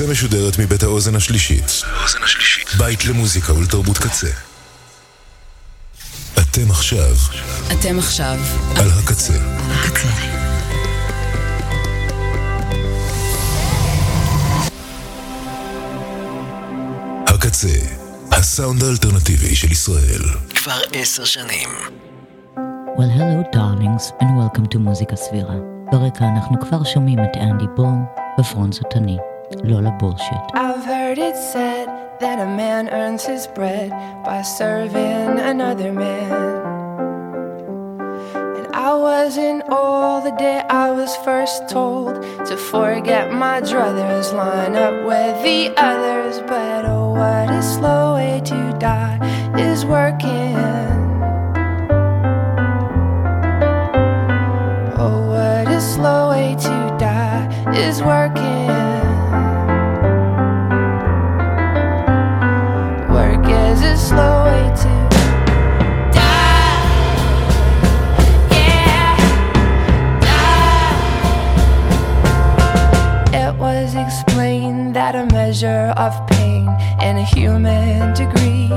הקצה משודרת מבית האוזן השלישית. בית למוזיקה ולתרבות קצה. אתם עכשיו. אתם עכשיו. על הקצה. הקצה. הקצה, הסאונד האלטרנטיבי של ישראל. כבר עשר שנים. Well, hello darlings, and welcome to מוזיקה סבירה. ברקע אנחנו כבר שומעים את אנדי בור בפרונט זוטני, Lola Bullshit. I've heard it said that a man earns his bread by serving another man. And I wasn't all the day I was first told to forget my druthers, line up with the others. But oh, what a slow way to die is working. Oh, what a slow way to die is working. A measure of pain in a human degree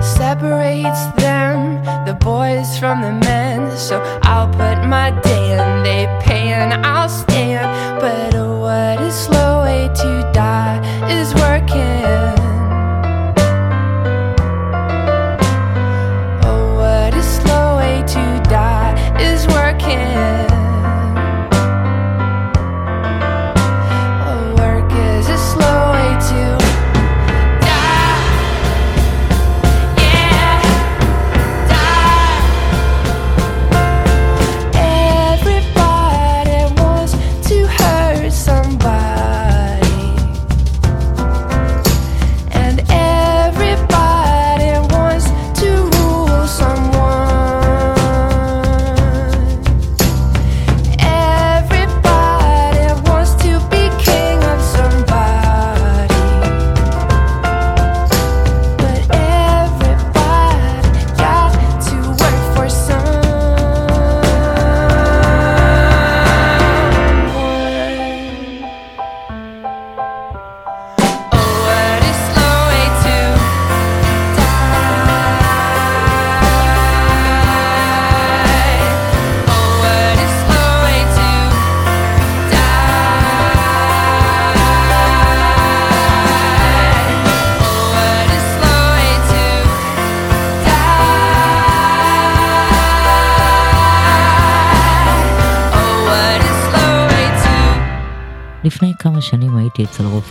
separates them, the boys from the men. So I'll put my day in, they pay and I'll stand. But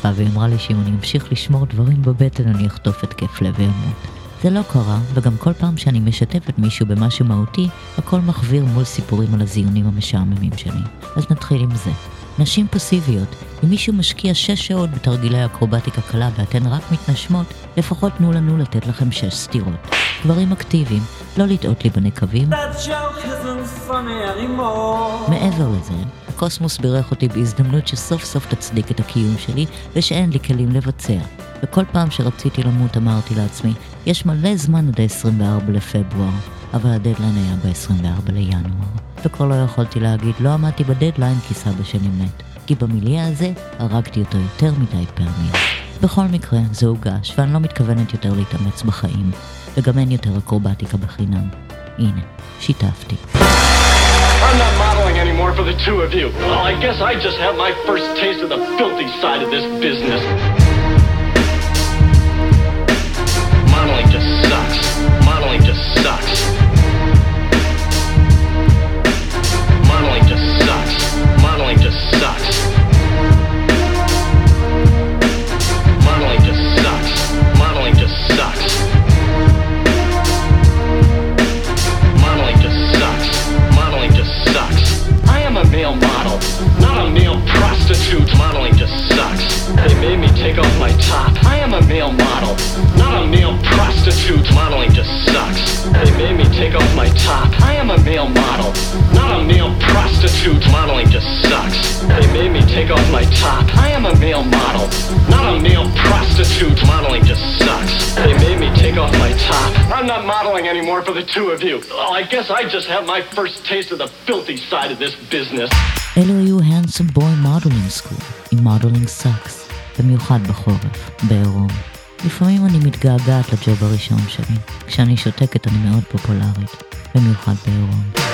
רופאה והיא אמרה לי שאם אני אמשיך לשמור דברים בבטן אני אחטוף התקף לב ואמות. זה לא קרה, וגם כל פעם שאני משתפת מישהו במשהו מהותי, הכל מחוויר מול סיפורים על הזיונים המשעממים שלי. אז נתחיל עם זה. נשים פסיביות, אם מישהו משקיע שש שעות בתרגילי אקרובטיקה קלה ואתן רק מתנשמות, לפחות תנו לנו לתת לכם שש סטירות. גברים אקטיביים, לא לטעות לי בנקבים. מעבר לזה, הקוסמוס בירך אותי בהזדמנות שסוף סוף תצדיק את הקיום שלי, ושאין לי כלים לבצע. וכל פעם שרציתי למות אמרתי לעצמי, יש מלא זמן עד ה-24 לפברואר, אבל הדדליין היה ב-24 לינואר. וכבר לא יכולתי להגיד, לא עמדתי בדדליין כי סבא שלי מת. כי במיליה הזה הרגתי אותו יותר מדי פעמים. בכל מקרה, זה הוגש, ואני לא מתכוונת יותר להתאמץ בחיים, וגם אין יותר אקרובטיקה בחינם. הנה, שיתפתי. For the two of you. Well, I guess I just had my first taste of the filthy side of this business. prostitute. Modeling just sucks. They made me take off my top. I am a male model, not a male prostitute. Modeling just sucks. They made me take take off my top. I'm not modeling anymore for the two of you. Well, I guess I just have my first taste of the filthy side of this business. אלו היו Handsome Boy Modeling School עם מודלינג סאקס, במיוחד בחורף, בעירום. לפעמים אני מתגעגעת לג'וב הראשון שלי. כשאני שותקת אני מאוד פופולרית, במיוחד בעירום.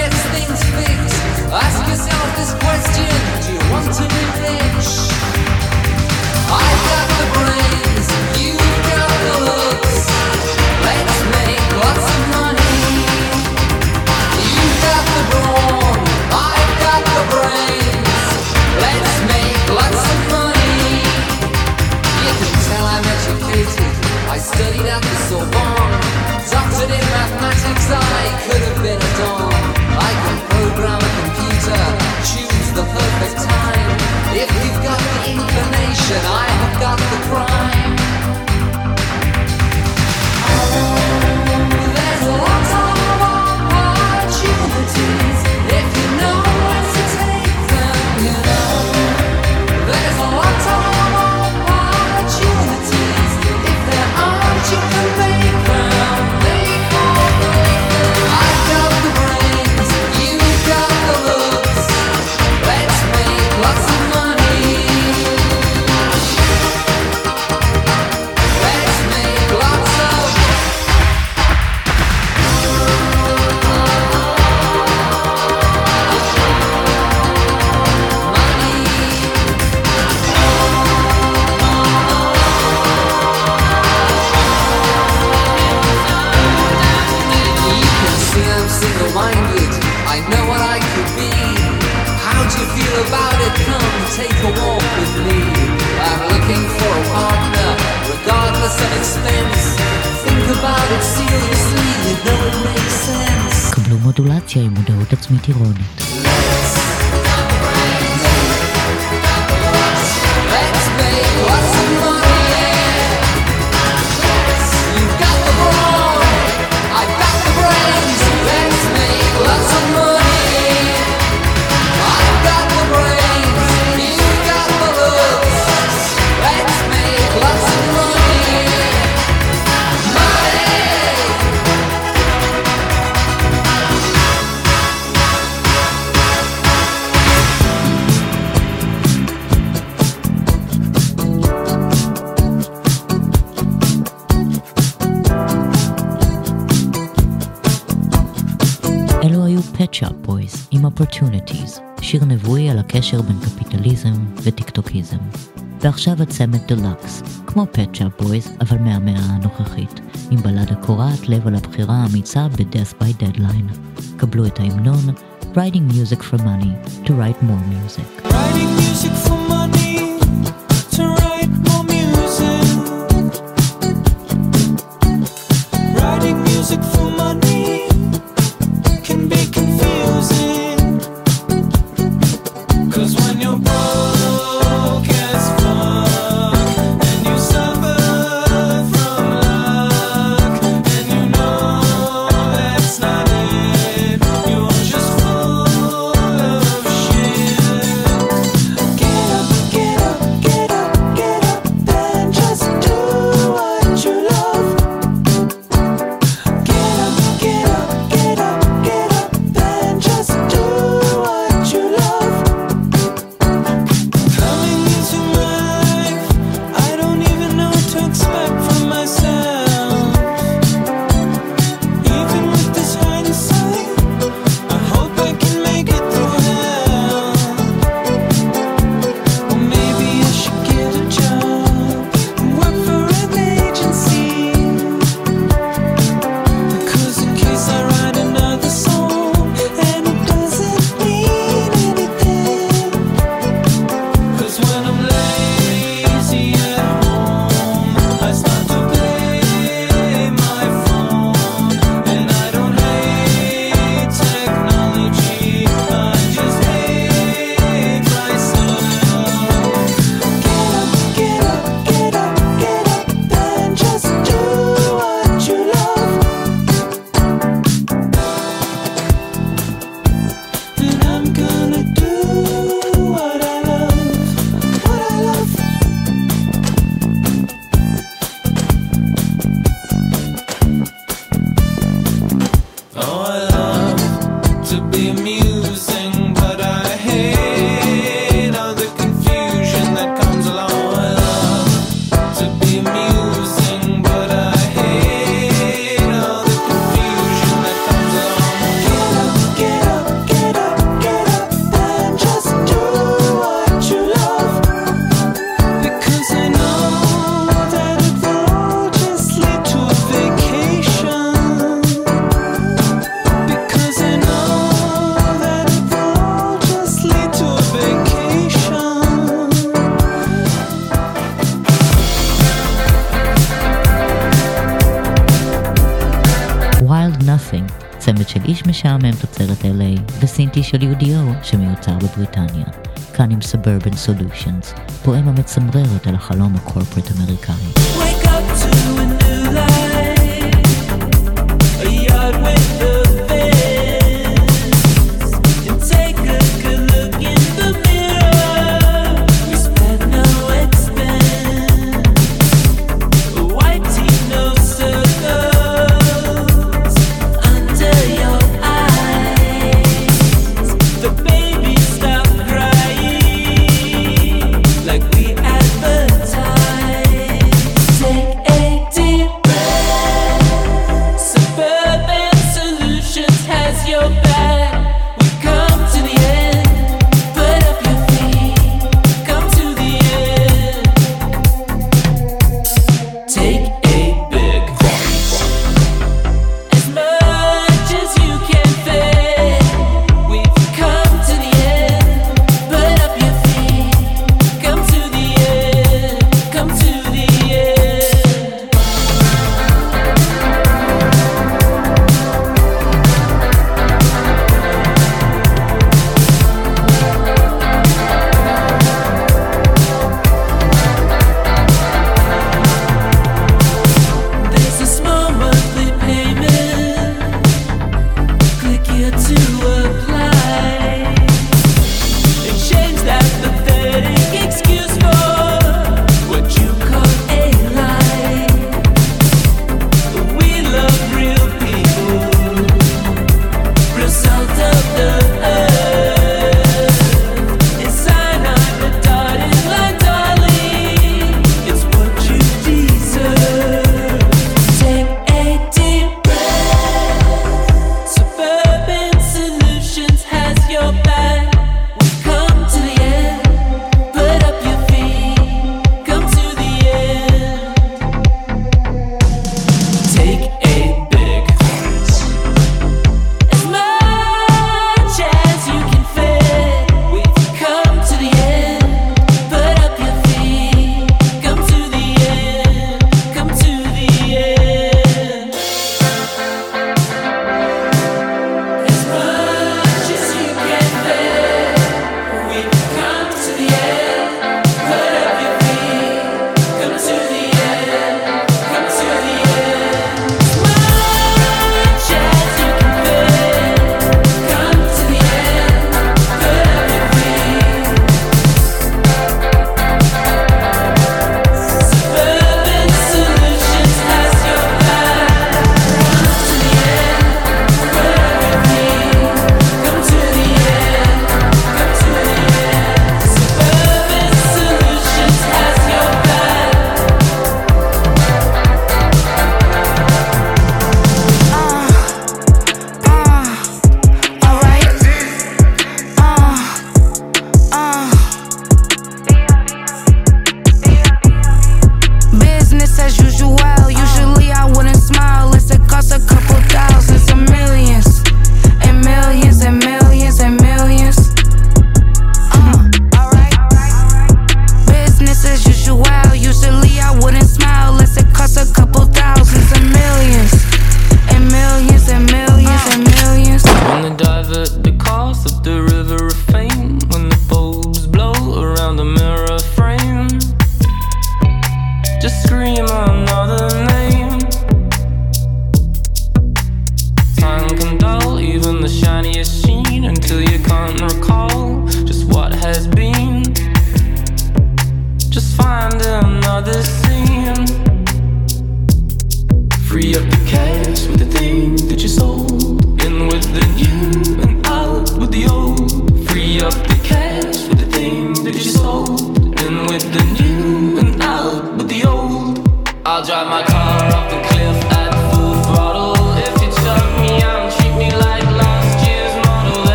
gets things fixed. Ask yourself this question: Do you want to be rich? I've got the brains, you've got the looks. Let's make lots of money. You've got the brawn, I've got the brains. Let's make lots of money. You can tell I'm educated. I studied at the Sorbonne. Doctored in mathematics, I could have been a don. Computer, choose the perfect time. If you've got the inclination, I have got the crime. sense. קבלו מודולציה עם מודעות עצמית אירונית. שיר נבואי על הקשר בין קפיטליזם וטיקטוקיזם. ועכשיו הצמד דלקס, כמו Shop Boys, אבל מהמאה הנוכחית, עם בלדה קורעת לב על הבחירה האמיצה ב-Death by Deadline. קבלו את ההמנון Writing Music for Money to Write More Music. Writing music for money, איש משעמם תוצרת LA, וסינטי של UDO שמיוצר בבריטניה. כאן עם Suburban Solutions, פואמה מצמררת על החלום הקורפרט אמריקאי. Wake up to an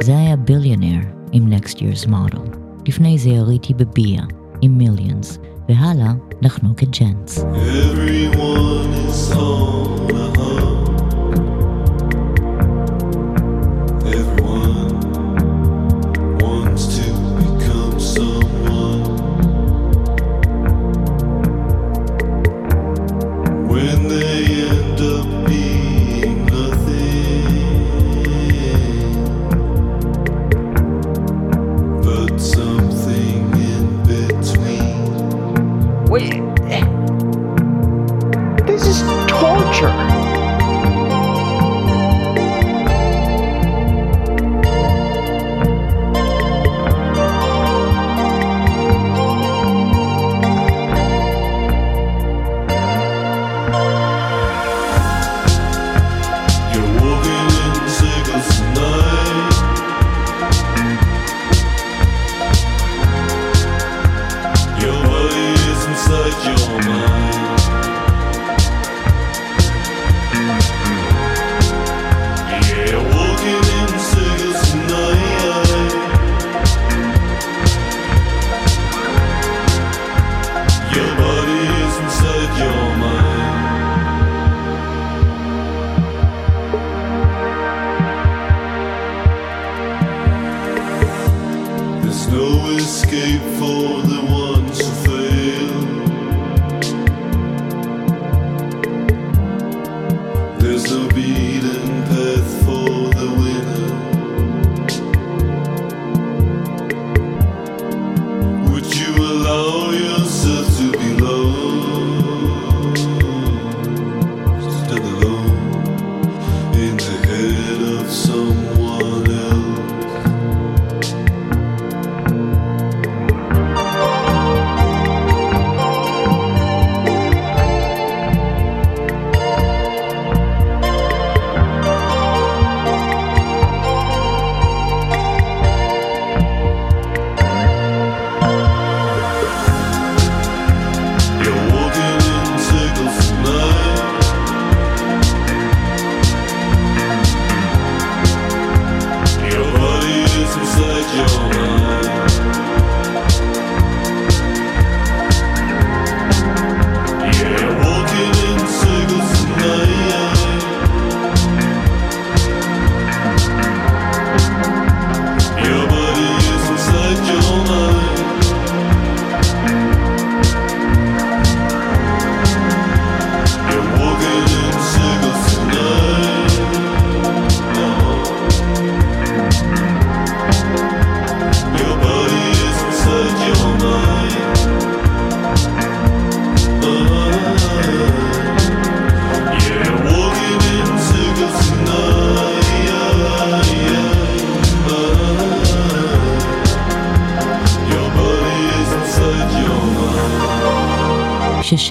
זה היה ביליונר עם Next Year's Model. לפני זה יריתי בביה עם מיליונס, והלאה נחנוק את ג'נץ. Everyone is home.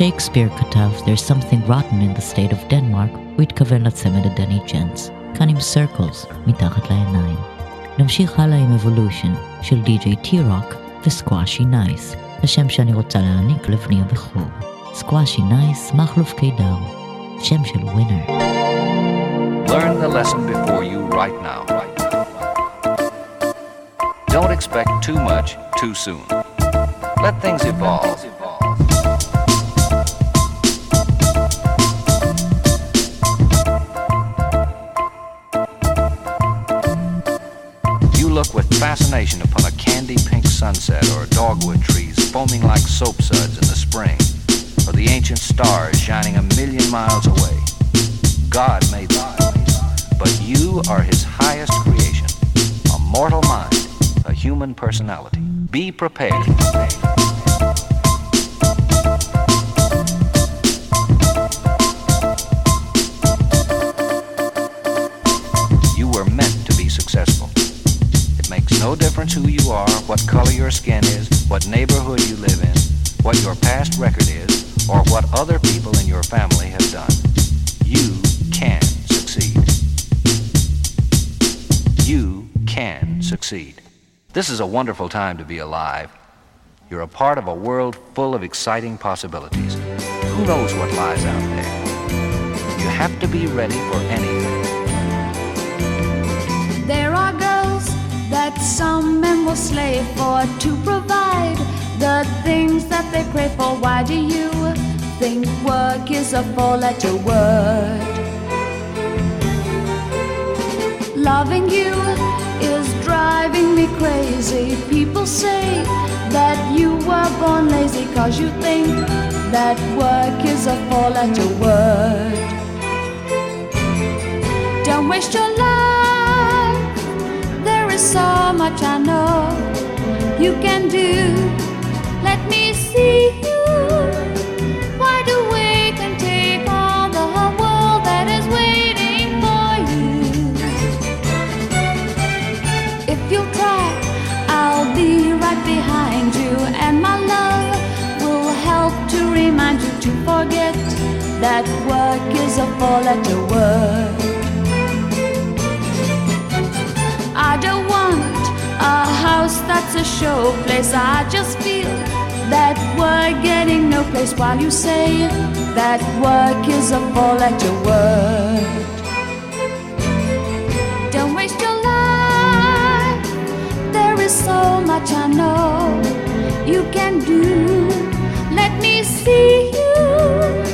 כששייקספיר כתב There's something rotten in the state of Denmark, הוא התכוון לצמד הדני ג'נס. כאן עם Circles, מתחת לעיניים. נמשיך הלאה עם Evolution של די.ג'יי טי-רוק וסקוואשי נייס, השם שאני רוצה להעניק לבני הבכור. סקוואשי נייס, מכלוף קידר, שם של ווינר. Learn the lesson before you right now. Don't expect too much too soon. Let things evolve. Fascination upon a candy pink sunset or dogwood trees foaming like soap suds in the spring, or the ancient stars shining a million miles away. God made them. But you are his highest creation, a mortal mind, a human personality. Be prepared. Color your skin is, what neighborhood you live in, what your past record is, or what other people in your family have done. You can succeed. You can succeed. This is a wonderful time to be alive. You're a part of a world full of exciting possibilities. Who knows what lies out there? You have to be ready for anything. Slave for to provide the things that they pray for. Why do you think work is a four letter word? Loving you is driving me crazy. People say that you were born lazy cause you think that work is a four letter word. Don't waste your life. Can do. Let me see you wide awake and take on the world that is waiting for you. If you'll try, I'll be right behind you, and my love will help to remind you to forget that work is a four-letter word. That's a show place. I just feel that we're getting no place while you say that work is a four letter word. Don't waste your life. There is so much I know you can do. Let me see you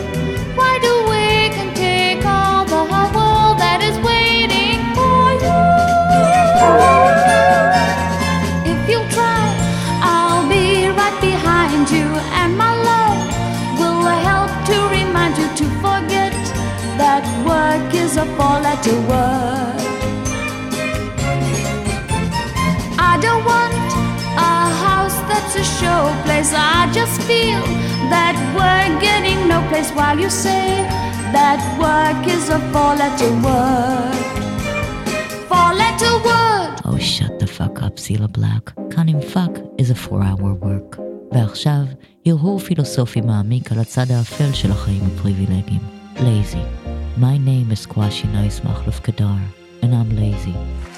matter what. I don't want a house that's a showplace. I just feel that we're getting no place while you say that work is a four-letter word. Four-letter word. Oh, shut the fuck up, Cilla Black. Cunning fuck is a four-hour work. ועכשיו, הרהור פילוסופי מעמיק על הצד האפל של החיים הפריבילגיים. לייזי. My name is Squashy Nice Machluf Kadar, and I'm lazy.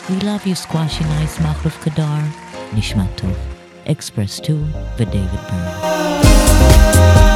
We love you, Squashy Nice Machluf Kadar. Nishmatov Express 2 for David Byrne.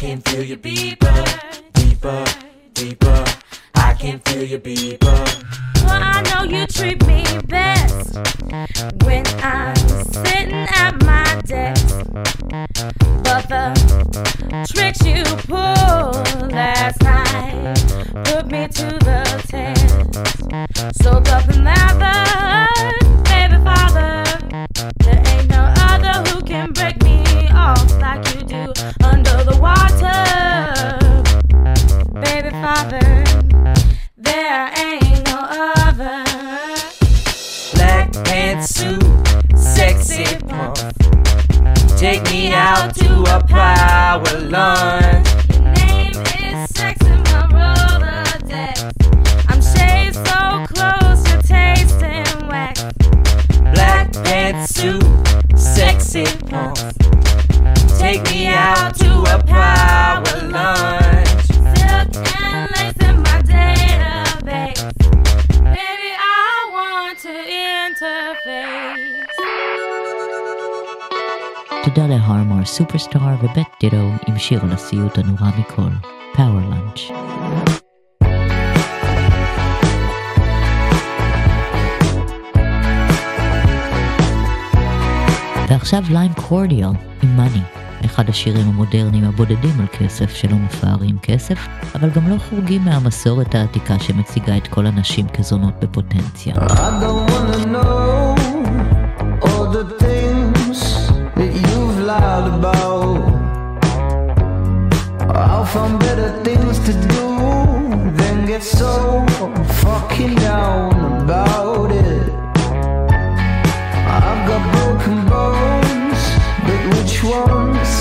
can feel you deeper, deeper, deeper. I can feel you deeper know you treat me best when I'm sitting at my desk. But the tricks you pulled last night put me to the test. So the another, baby father, there ain't no other who can break me off like you do under the water, baby father. There ain't It's sexy pump. Take me out to a power lunch. Your name is sex. I'm so close, sexy. Take me out to a power lunch. Silk and lace in my database. תודה להרמור סופרסטאר ובית דירו עם שיר על הסיוט הנורא מכל, פאוור לאנץ'. ועכשיו ליים קורדיאל עם מאני, אחד השירים המודרניים הבודדים על כסף שלא מפארים כסף, אבל גם לא חורגים מהמסורת העתיקה שמציגה את כל הנשים כזונות בפוטנציה. So fucking down about it ones?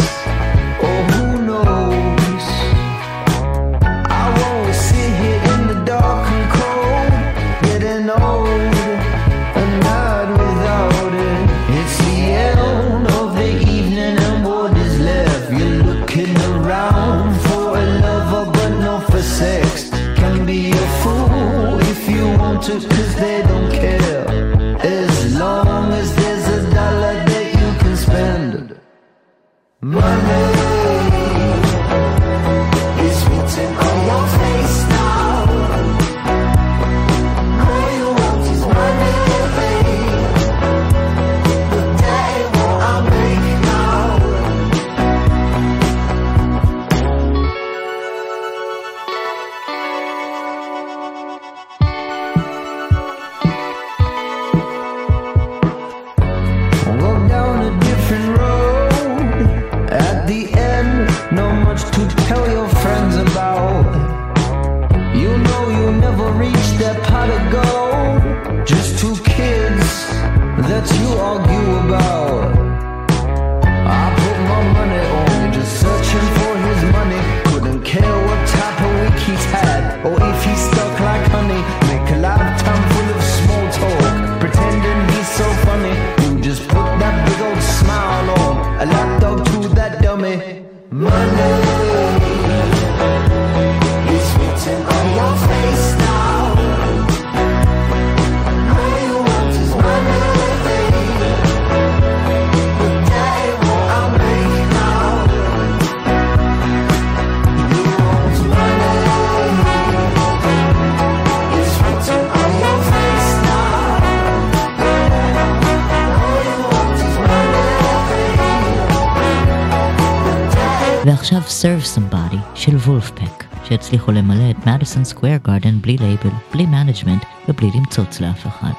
ועכשיו Serve Somebody של וולפפק, שהצליחו למלא את מדיסון סקוויר גארדן בלי לייבל, בלי מנג'מנט ובלי למצוץ לאף אחד.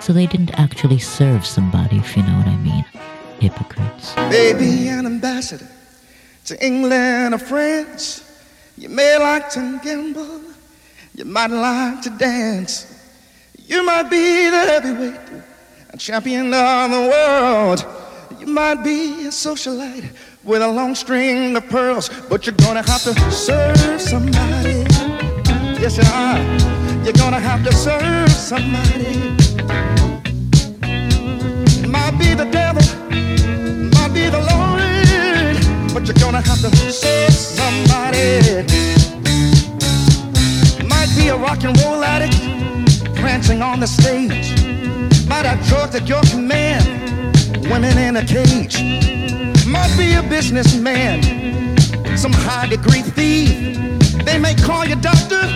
So they didn't actually serve somebody, if you know what I mean. Hypocrites. Baby, an ambassador to England or France. You may like to gamble, you might like to dance. You might be the heavyweight champion of the world. You might be a socialite with a long string of pearls, but you're gonna have to serve somebody. Yes, you are. You're gonna have to serve somebody. Might be the devil, might be the Lord, but you're gonna have to serve somebody. Might be a rock and roll addict prancing on the stage. Might have drugs at your command, women in a cage. Might be a businessman, some high degree thief. They may call you doctor,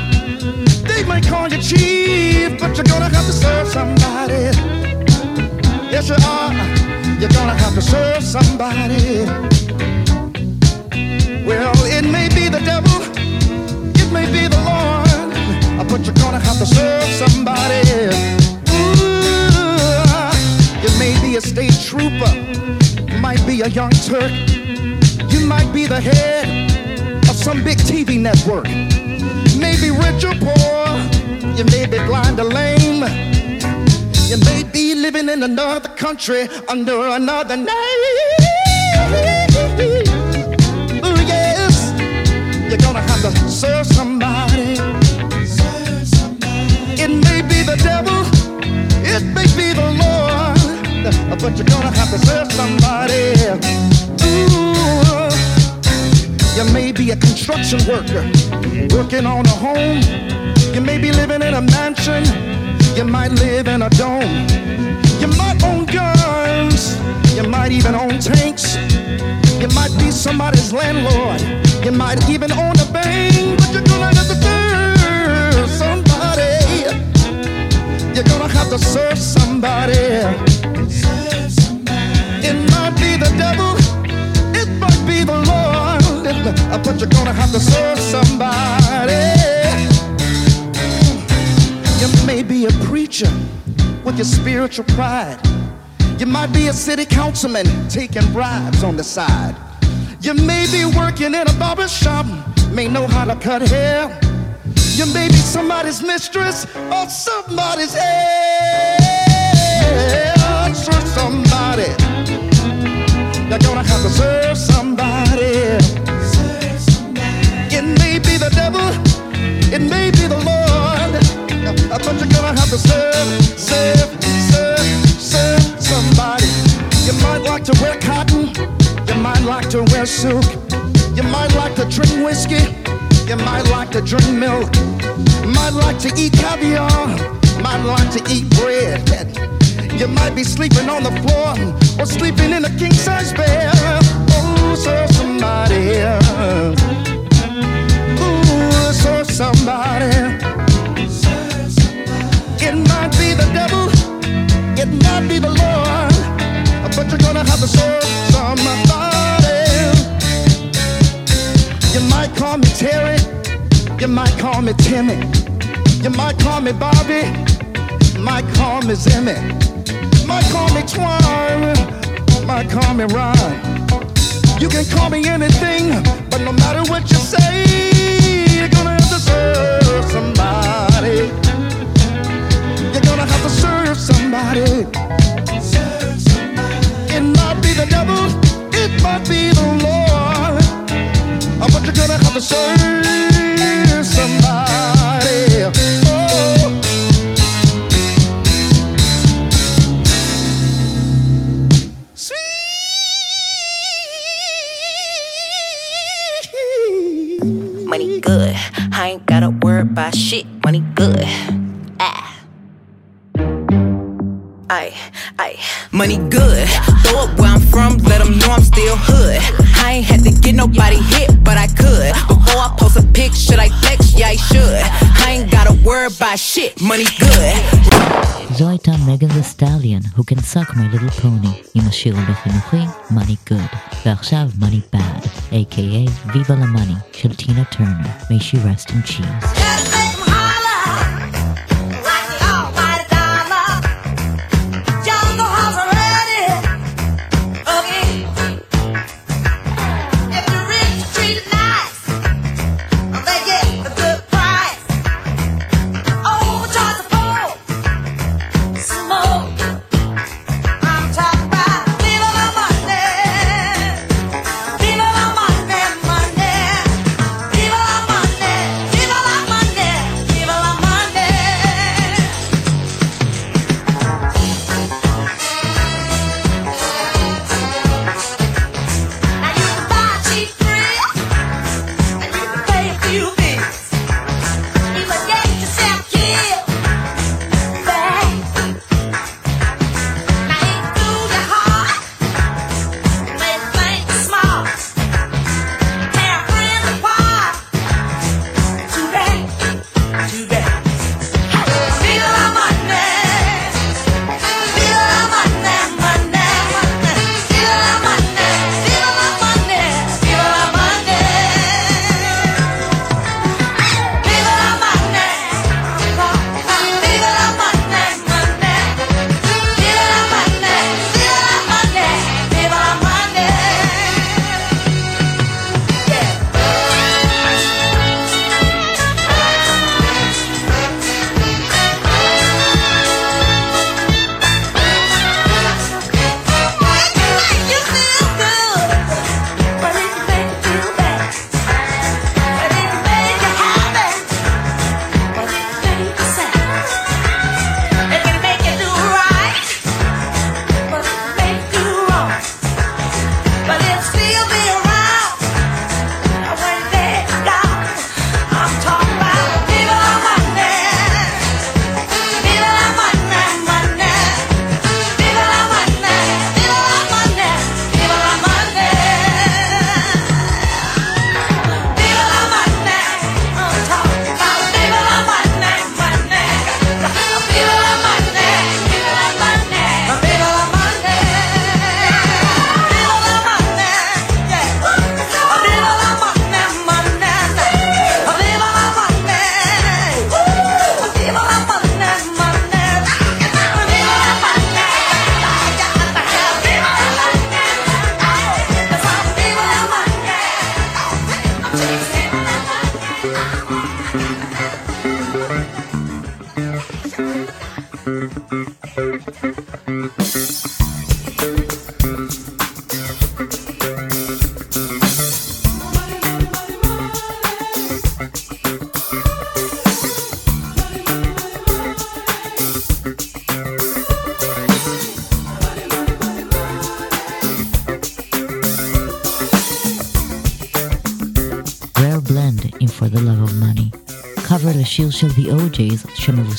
they may call you chief, but you're gonna have to serve somebody. Yes, you are. You're gonna have to serve somebody. Well, it may be the devil, it may be the Lord, but you're gonna have to serve somebody. Ooh, you may be a state trooper, might be a young Turk. You might be the head of some big TV network. Maybe rich or poor. You may be blind or lame. You may be living in another country under another name. Ooh, yes, you're gonna have to serve some but you're gonna have to serve somebody. Ooh, you may be a construction worker working on a home. You may be living in a mansion. You might live in a dome. You might own guns. You might even own tanks. You might be somebody's landlord. You might even own a bank, but you're gonna have to serve somebody. You're gonna have to serve somebody. It might be the devil. It might be the Lord. But you're gonna have to serve somebody. You may be a preacher with your spiritual pride. You might be a city councilman taking bribes on the side. You may be working in a barber shop, may know how to cut hair. You may be somebody's mistress or somebody's heir. To serve somebody. It may be the devil, it may be the Lord, but you're gonna have to serve, serve, serve, serve somebody. You might like to wear cotton, you might like to wear silk, you might like to drink whiskey, you might like to drink milk, might like to eat caviar, might like to eat bread. You might be sleeping on the floor or sleeping in a king size bed. Oh, serve somebody. Ooh, serve somebody. It might be the devil, it might be the Lord, but you're gonna have to serve somebody. You might call me Terry, you might call me Timmy, you might call me Bobby, you might call me Zimmy, might call me Twine, might call me Ron. You can call me anything, but no matter what you say, you're gonna have to serve somebody. You're gonna have to serve somebody. It might be the devil, it might be the Lord, but you're gonna have to serve gotta worry about shit. Money good. Ah. Aye, aye. Money good. Throw it where I'm from, let them know I'm still hood. I ain't had to get nobody hit, but I could. Before I post a pic, should I flex? Yeah, I should. I ain't gotta worry about shit. Money good. זו הייתה מגן דה סטליאן, who can suck my little pony, עם השיר הלחינוכי Money Good, ועכשיו Money Bad, a.k.a. Viva la Money של טינה טרנר, may she rest in cheese.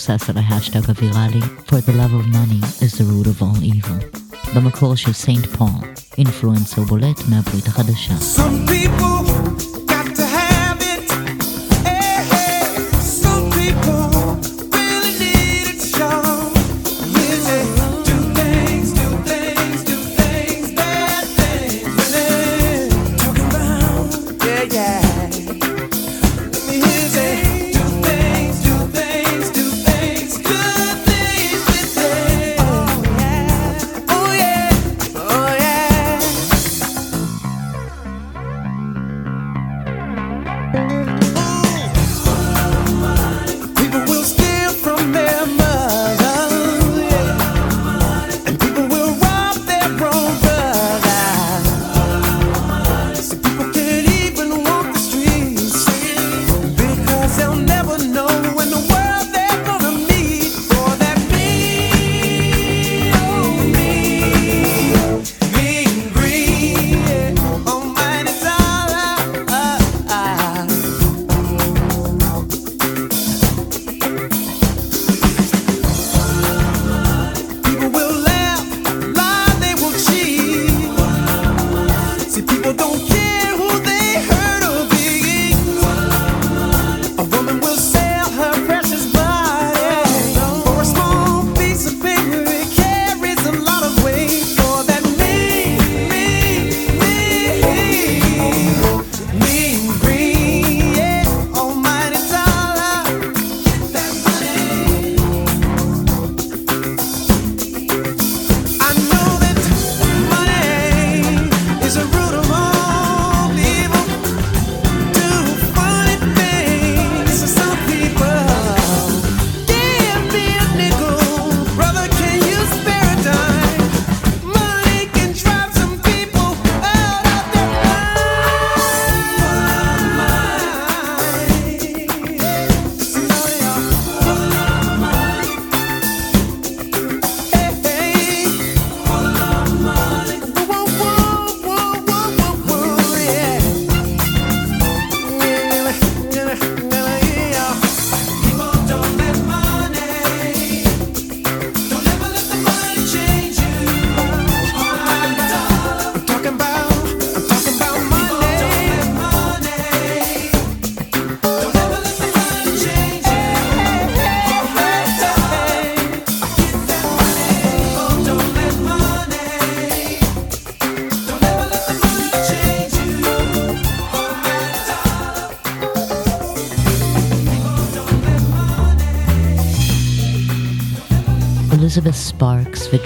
success of the hashtag of virali, for the love of money is the root of all evil. במקור של סיינט פול, אינפלואנסר בולט מהברית החדשה. Some people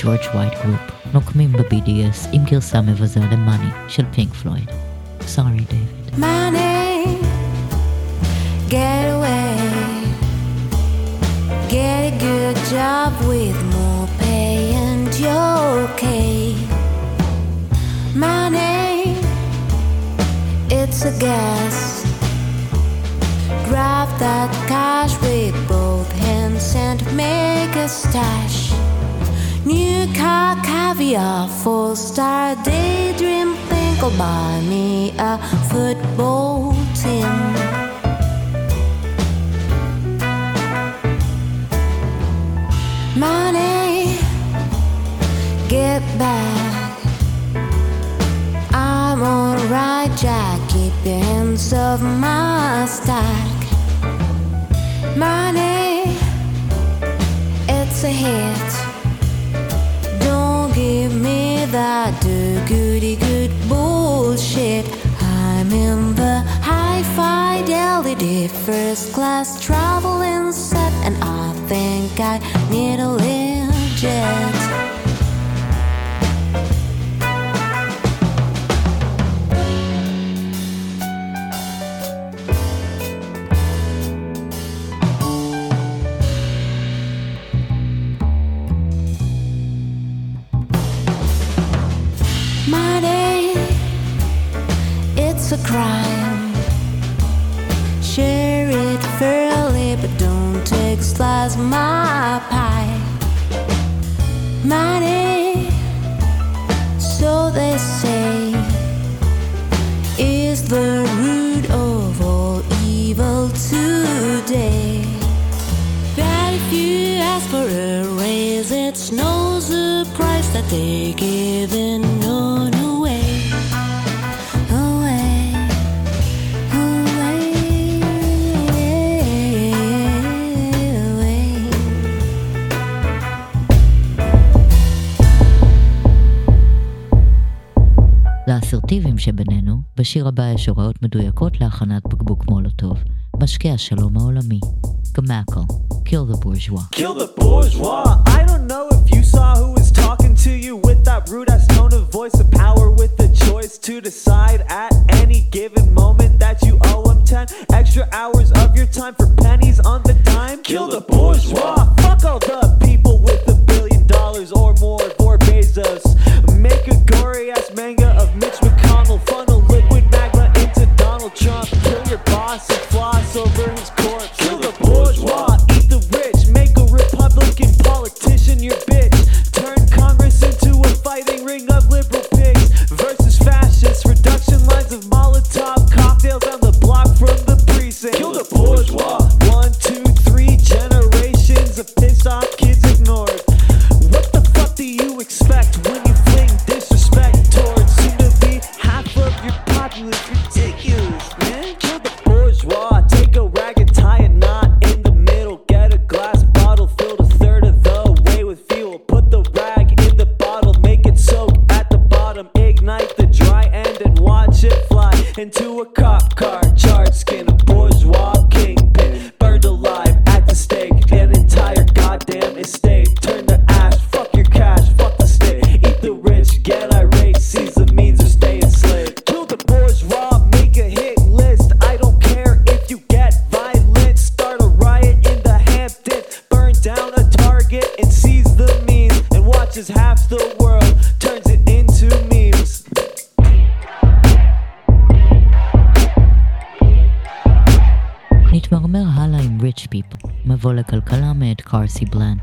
פלויד שווייט גרופ, נוקמים ב-BDS עם גרסה מבזה למאני של פינק פלויד. סורי דיוויד. the goody good bullshit. I'm in the high fidelity first class traveling set, and I think I need a legit. apple pie. Money, so they say, is the root of all evil today. But if you ask for a raise, it's no surprise that they give it. לאסרטיביים שבינינו, בשיר הבא יש הוראות מדויקות להכנת בקבוק מולוטוב. משקיע השלום העולמי. גמקל, Kill the Bourgeois. Kill the bourgeois. I don't know if you saw who was talking to you with that rude ass tone of voice of power with the choice to decide at boss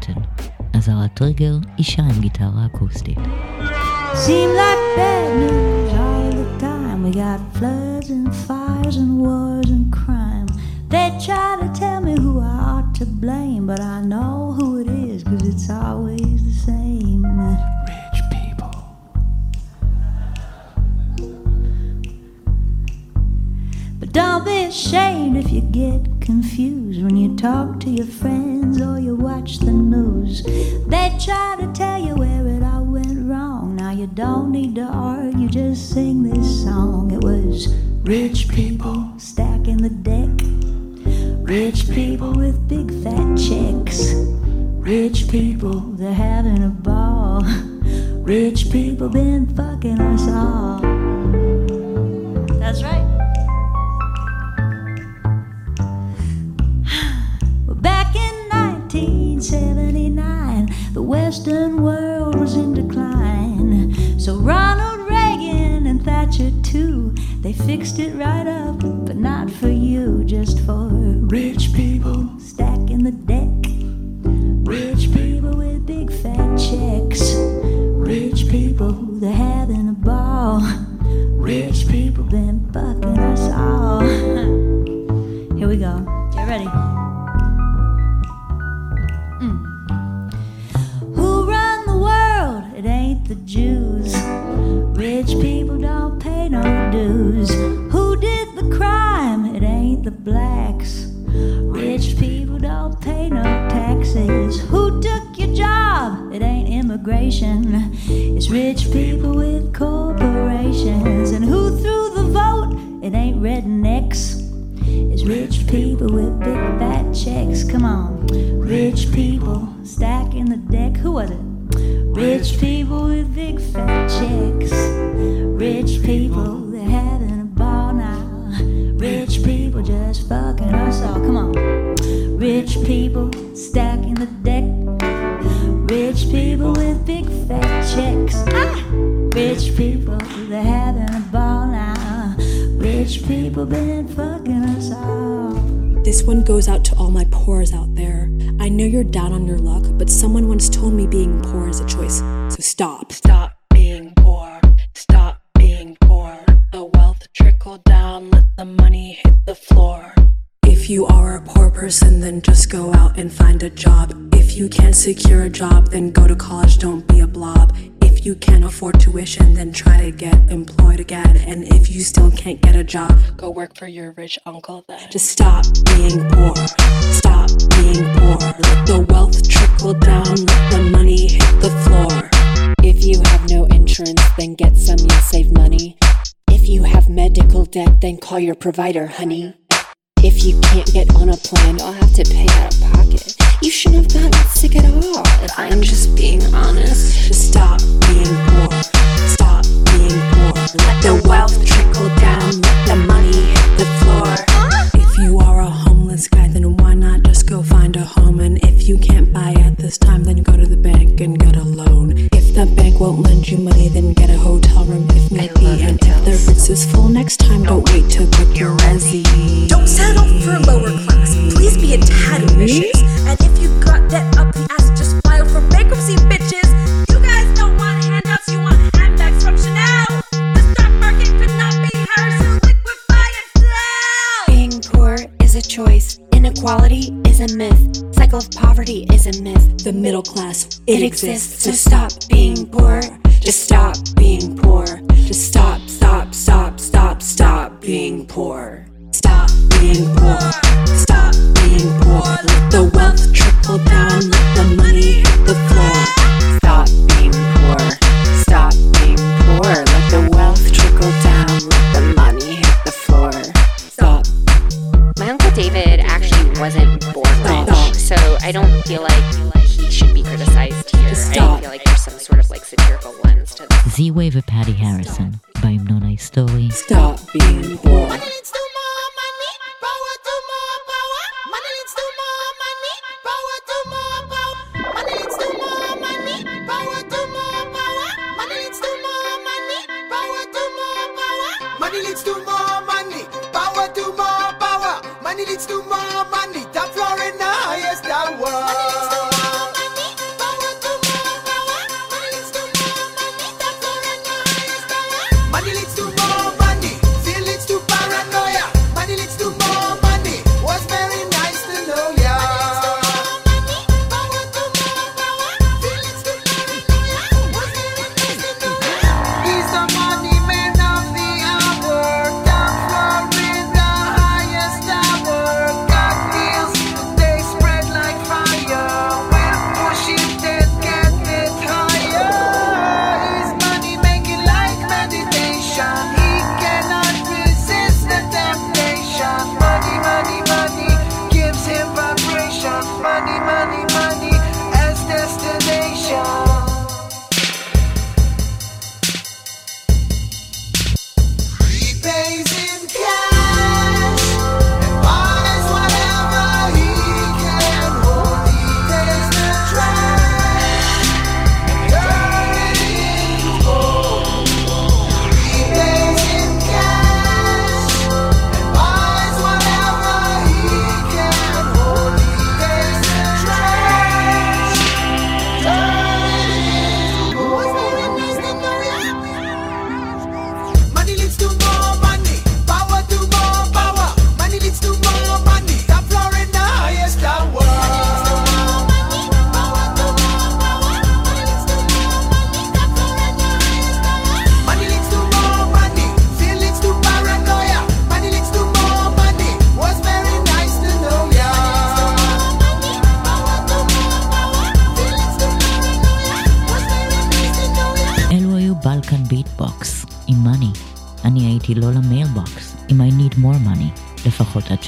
קארסי בלנטון. אזהרת טריגר, אישה עם גיטרה אקוסטית. Seem like bad news all the time. We got floods Watch the news. They try to tell you where it all went wrong. Now you don't need to argue, just sing this song. It was rich people stacking the deck, rich people with big fat checks, rich people they're having a ball, rich people been fucking us all. That's right. Western world was in decline. So Ronald Reagan and Thatcher too, they fixed it right up, but not for you, just for rich people Rich people, they're having a ball now. Rich people been fucking us all. This one goes out to all my poors out there. I know you're down on your luck, but someone once told me being poor is a choice. So stop. Stop being poor. Stop being poor. The wealth trickle down. Let the money hit the floor. If you are a poor person, then just go out and find a job. If you can't secure a job, then go to college, don't be a blob. If you can't afford tuition, then try to get employed again. And if you still can't get a job, Go work for your rich uncle then. just stop being poor. Stop being poor. Let the wealth trickle down. Let the money hit the floor. If you have no insurance, then get some, you'll save money. If you have medical debt, then call your provider, honey. If you can't get on a plan, I'll have to pay out of pocket. You shouldn't have gotten sick at all, if I'm just being honest. Just stop being poor. Stop being poor. Let the wealth trickle down. Let the money hit the floor. If you are a homeless guy, then why not just go find a home? And if you can't buy at this time, then go to the bank and get a loan. If the bank won't lend you money, then get a hotel room if need be. And if the Ritz is full next time, don't wait to book your resi. Don't settle for lower class. Please be a tad ambitious. And if you got debt up the ass, just file for bankruptcy, bitches. You guys don't want handouts, you want handbags from Chanel. The stock market could not be hers, so liquefy itself. Being poor is a choice. Inequality is a myth. Cycle of poverty is a myth. The middle class, It exists, so stop being poor. Just stop being poor. Just stop, stop, stop, stop, stop being poor. Stop being poor. Poor. Let the wealth trickle down.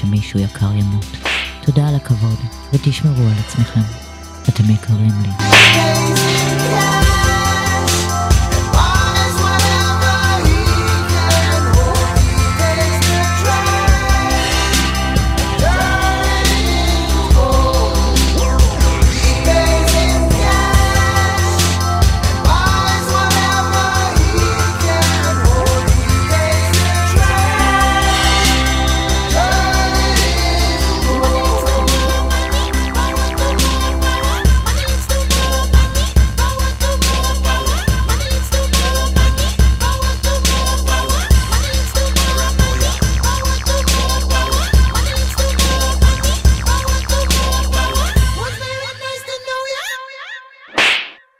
שמישהו יקר ימות. תודה על הכבוד, ותשמרו על עצמכם. אתם יקרים לי. Cash